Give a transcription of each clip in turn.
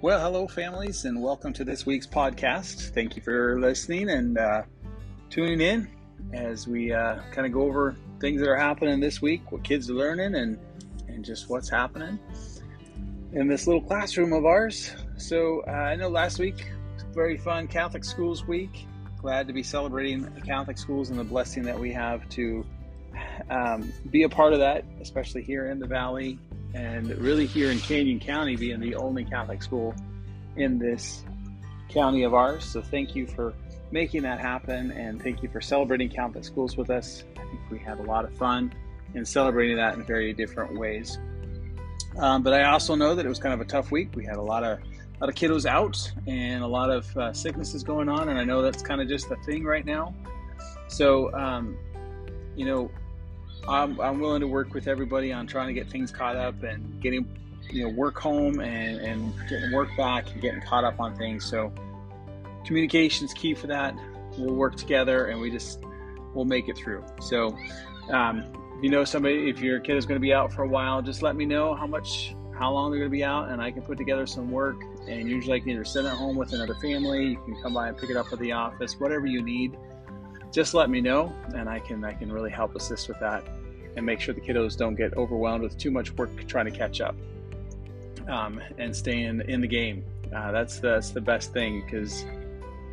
Well, hello, families, and welcome to this week's podcast. Thank you for listening and uh, tuning in as we uh, kind of go over things that are happening this week, what kids are learning, and and just what's happening in this little classroom of ours. So uh, I know last week was very fun Catholic Schools Week. Glad to be celebrating the Catholic schools and the blessing that we have to um, be a part of that, especially here in the Valley and really here in Canyon County being the only Catholic school in this county of ours. So thank you for making that happen and thank you for celebrating Catholic schools with us. I think we had a lot of fun in celebrating that in very different ways. Um, but I also know that it was kind of a tough week. We had a lot of a lot of kiddos out and a lot of uh, sicknesses going on, and I know that's kind of just the thing right now. So, um, you know, I'm, I'm willing to work with everybody on trying to get things caught up and getting you know work home and, and getting work back and getting caught up on things. So communication is key for that. We'll work together and we just we'll make it through. So um, if you know somebody if your kid is going to be out for a while just let me know how much how long they're going to be out and i can put together some work. And usually i can either send it home with another family you can come by and pick it up at the office whatever you need. Just let me know and i can i can really help assist with that and make sure the kiddos don't get overwhelmed with too much work trying to catch up um, and staying in the game. Uh, that's the, that's the best thing because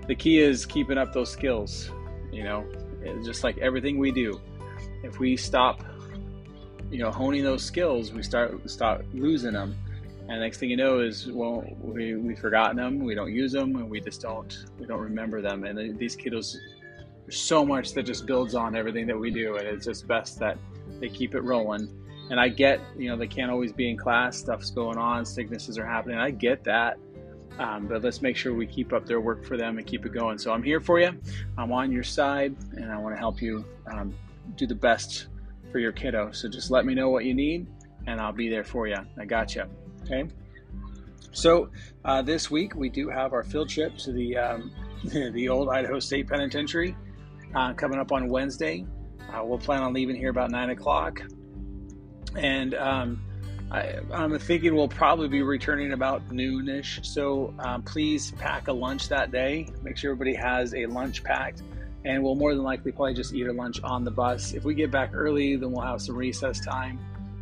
the key is keeping up those skills. You know, it's just like everything we do. If we stop, you know, honing those skills, we start start losing them. And next thing you know is well, we we've forgotten them, we don't use them, and we just don't we don't remember them. And these kiddos, there's so much that just builds on everything that we do, and it's just best that they keep it rolling. And I get, you know, they can't always be in class, stuff's going on, sicknesses are happening. I get that. Um, but let's make sure we keep up their work for them and keep it going. So I'm here for you. I'm on your side, and I want to help you um, do the best for your kiddo. So just let me know what you need, and I'll be there for you. I got you. Okay. So uh, this week we do have our field trip to the um, the old Idaho State Penitentiary uh, coming up on Wednesday. Uh, we'll plan on leaving here about nine o'clock, and um, I, am thinking we'll probably be returning about noonish. So um, please pack a lunch that day. Make sure everybody has a lunch packed, and we'll more than likely probably just eat our lunch on the bus. If we get back early, then we'll have some recess time.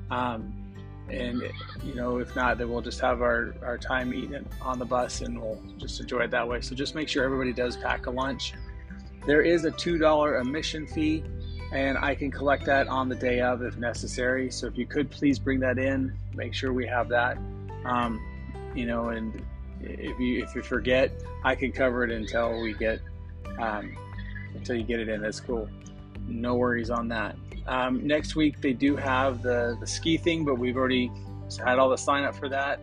Um, and you know if not then we'll just have our, our time eating on the bus and we'll just enjoy it that way so just make sure everybody does pack a lunch there is a $2 admission fee and I can collect that on the day of if necessary. So if you could please bring that in, make sure we have that. Um, you know, and if you if you forget, I can cover it until we get um, until you get it in. That's cool. No worries on that. Um, next week they do have the the ski thing, but we've already had all the sign up for that.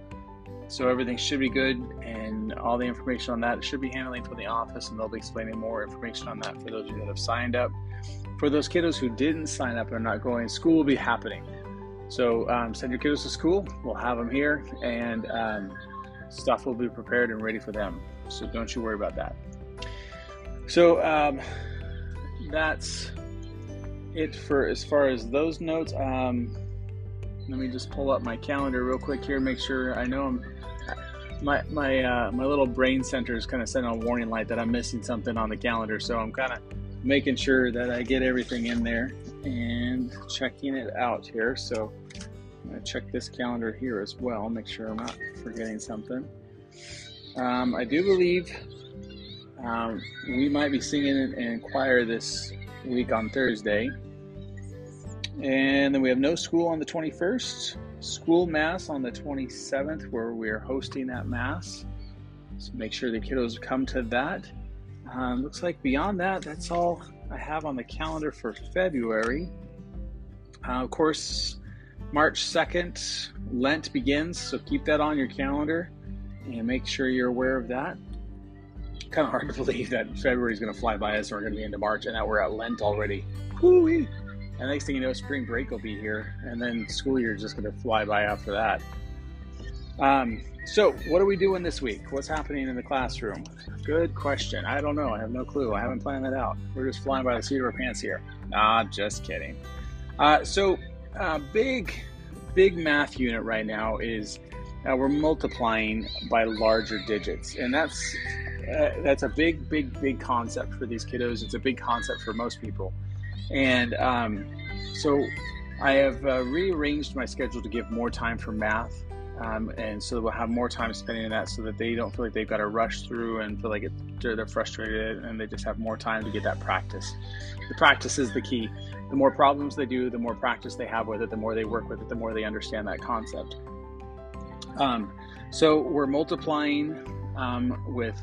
So everything should be good, and all the information on that should be handling from the office, and they'll be explaining more information on that for those of you that have signed up for those kiddos who didn't sign up and are not going, school will be happening. So um, send your kiddos to school. We'll have them here, and um, stuff will be prepared and ready for them. So don't you worry about that. So um, that's it for as far as those notes. Um, let me just pull up my calendar real quick here, make sure I know I'm. My my uh, my little brain center is kind of sending a warning light that I'm missing something on the calendar, so I'm kind of making sure that I get everything in there and checking it out here. So I'm going to check this calendar here as well, make sure I'm not forgetting something. Um, I do believe um, we might be singing in choir this week on Thursday. And then we have no school on the 21st, school mass on the 27th, where we are hosting that mass. So make sure the kiddos come to that. Um, looks like beyond that, that's all I have on the calendar for February. Uh, of course, March 2nd, Lent begins, so keep that on your calendar and make sure you're aware of that. Kind of hard to believe that February is going to fly by us and we're going to be into March and that we're at Lent already. Whoo-wee. And next thing you know, spring break will be here, and then school year is just going to fly by after that. Um, so, what are we doing this week? What's happening in the classroom? Good question. I don't know. I have no clue. I haven't planned that out. We're just flying by the seat of our pants here. Nah, just kidding. Uh, so, uh, big, big math unit right now is uh, we're multiplying by larger digits, and that's uh, that's a big, big, big concept for these kiddos. It's a big concept for most people, and um, so I have uh, rearranged my schedule to give more time for math. Um, and so we'll have more time spending in that so that they don't feel like they've got to rush through and feel like it, they're, frustrated and they just have more time to get that practice. The practice is the key. The more problems they do, the more practice they have with it, the more they work with it, the more they understand that concept. Um, so we're multiplying um, with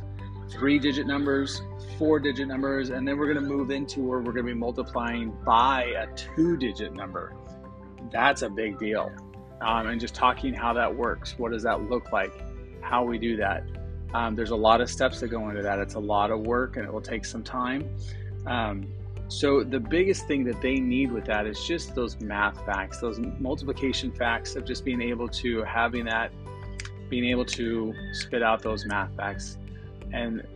three digit numbers, four digit numbers, and then we're going to move into where we're going to be multiplying by a two digit number. That's a big deal. Um, and just talking how that works. What does that look like? How we do that. Um, there's a lot of steps that go into that. It's a lot of work and it will take some time. Um, so, the biggest thing that they need with that is just those math facts, those multiplication facts of just being able to having that, being able to spit out those math facts and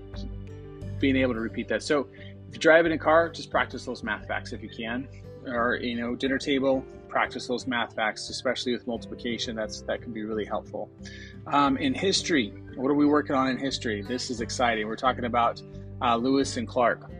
being able to repeat that. So, if you're driving a car, just practice those math facts if you can. Or, you know, dinner table, practice those math facts, especially with multiplication. That's that can be really helpful. Um, in history, what are we working on in history? This is exciting. We're talking about uh, Lewis and Clark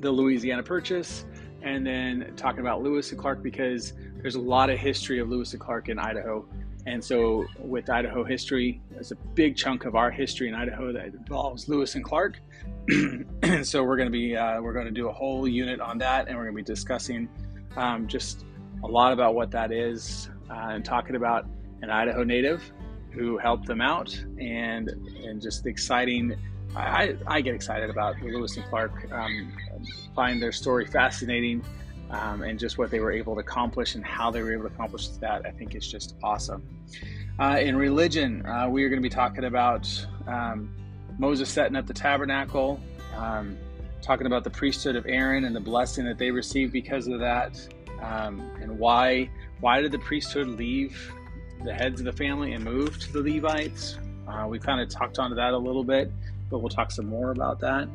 the Louisiana Purchase, and then talking about Lewis and Clark because there's a lot of history of Lewis and Clark in Idaho. And so, with Idaho history, there's a big chunk of our history in Idaho that involves Lewis and Clark. And so, we're going to be uh, we're going to do a whole unit on that, and we're going to be discussing um, just a lot about what that is, uh, and talking about an Idaho native who helped them out, and and just exciting I, I get excited about Lewis and Clark. Um, find their story fascinating, um, and just what they were able to accomplish and how they were able to accomplish that. I think is just awesome. Uh, in religion, uh, we are going to be talking about um, Moses setting up the tabernacle, um, talking about the priesthood of Aaron and the blessing that they received because of that, um, and why why did the priesthood leave the heads of the family and move to the Levites? Uh, we kind of talked on to that a little bit but we'll talk some more about that.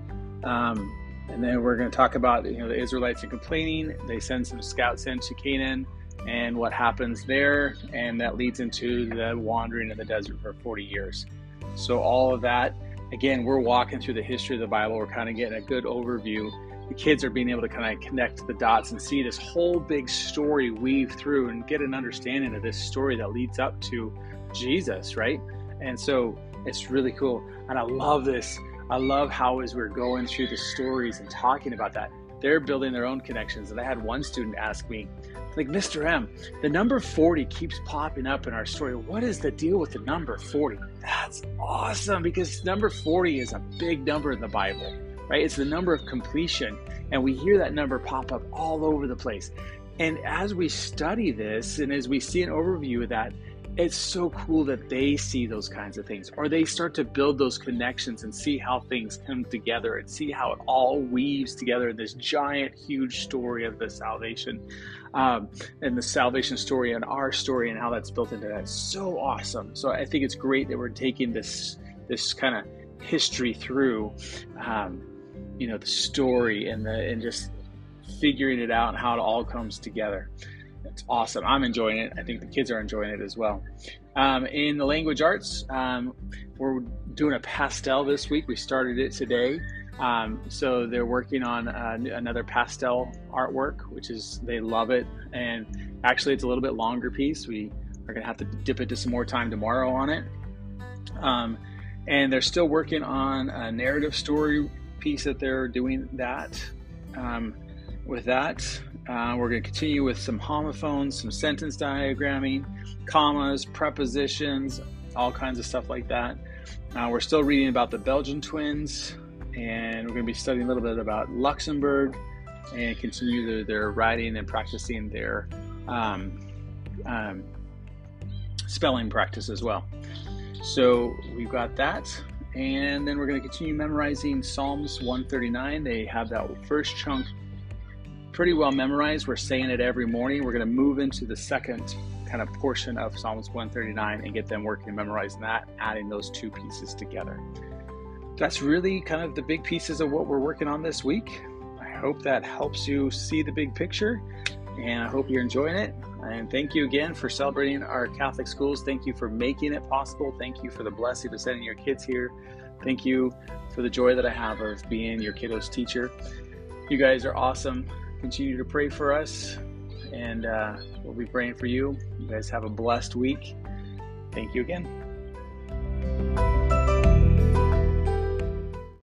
Um, and then we're going to talk about you know the Israelites are complaining. They send some scouts into Canaan, and what happens there, and that leads into the wandering in the desert for 40 years. So all of that, again, we're walking through the history of the Bible. We're kind of getting a good overview. The kids are being able to kind of connect the dots and see this whole big story weave through and get an understanding of this story that leads up to Jesus, right? And so it's really cool. And I love this. I love how, as we're going through the stories and talking about that, they're building their own connections. And I had one student ask me, like, Mr. M, the number 40 keeps popping up in our story. What is the deal with the number 40? That's awesome because number 40 is a big number in the Bible, right? It's the number of completion. And we hear that number pop up all over the place. And as we study this and as we see an overview of that, it's so cool that they see those kinds of things or they start to build those connections and see how things come together and see how it all weaves together in this giant huge story of the salvation um, and the salvation story and our story and how that's built into that. It's so awesome so i think it's great that we're taking this this kind of history through um, you know the story and the and just figuring it out and how it all comes together it's awesome. I'm enjoying it. I think the kids are enjoying it as well. Um, in the language arts, um, we're doing a pastel this week. We started it today. Um, so they're working on uh, another pastel artwork, which is they love it. And actually, it's a little bit longer piece. We are going to have to dip into some more time tomorrow on it. Um, and they're still working on a narrative story piece that they're doing that. Um, with that, uh, we're going to continue with some homophones, some sentence diagramming, commas, prepositions, all kinds of stuff like that. Uh, we're still reading about the Belgian twins, and we're going to be studying a little bit about Luxembourg and continue the, their writing and practicing their um, um, spelling practice as well. So we've got that. And then we're going to continue memorizing Psalms 139. They have that first chunk pretty well memorized. We're saying it every morning. We're going to move into the second kind of portion of Psalms 139 and get them working memorizing that, adding those two pieces together. That's really kind of the big pieces of what we're working on this week. I hope that helps you see the big picture and I hope you're enjoying it. And thank you again for celebrating our Catholic schools. Thank you for making it possible. Thank you for the blessing of sending your kids here. Thank you for the joy that I have of being your kiddo's teacher. You guys are awesome continue to pray for us, and uh, we'll be praying for you. You guys have a blessed week. Thank you again.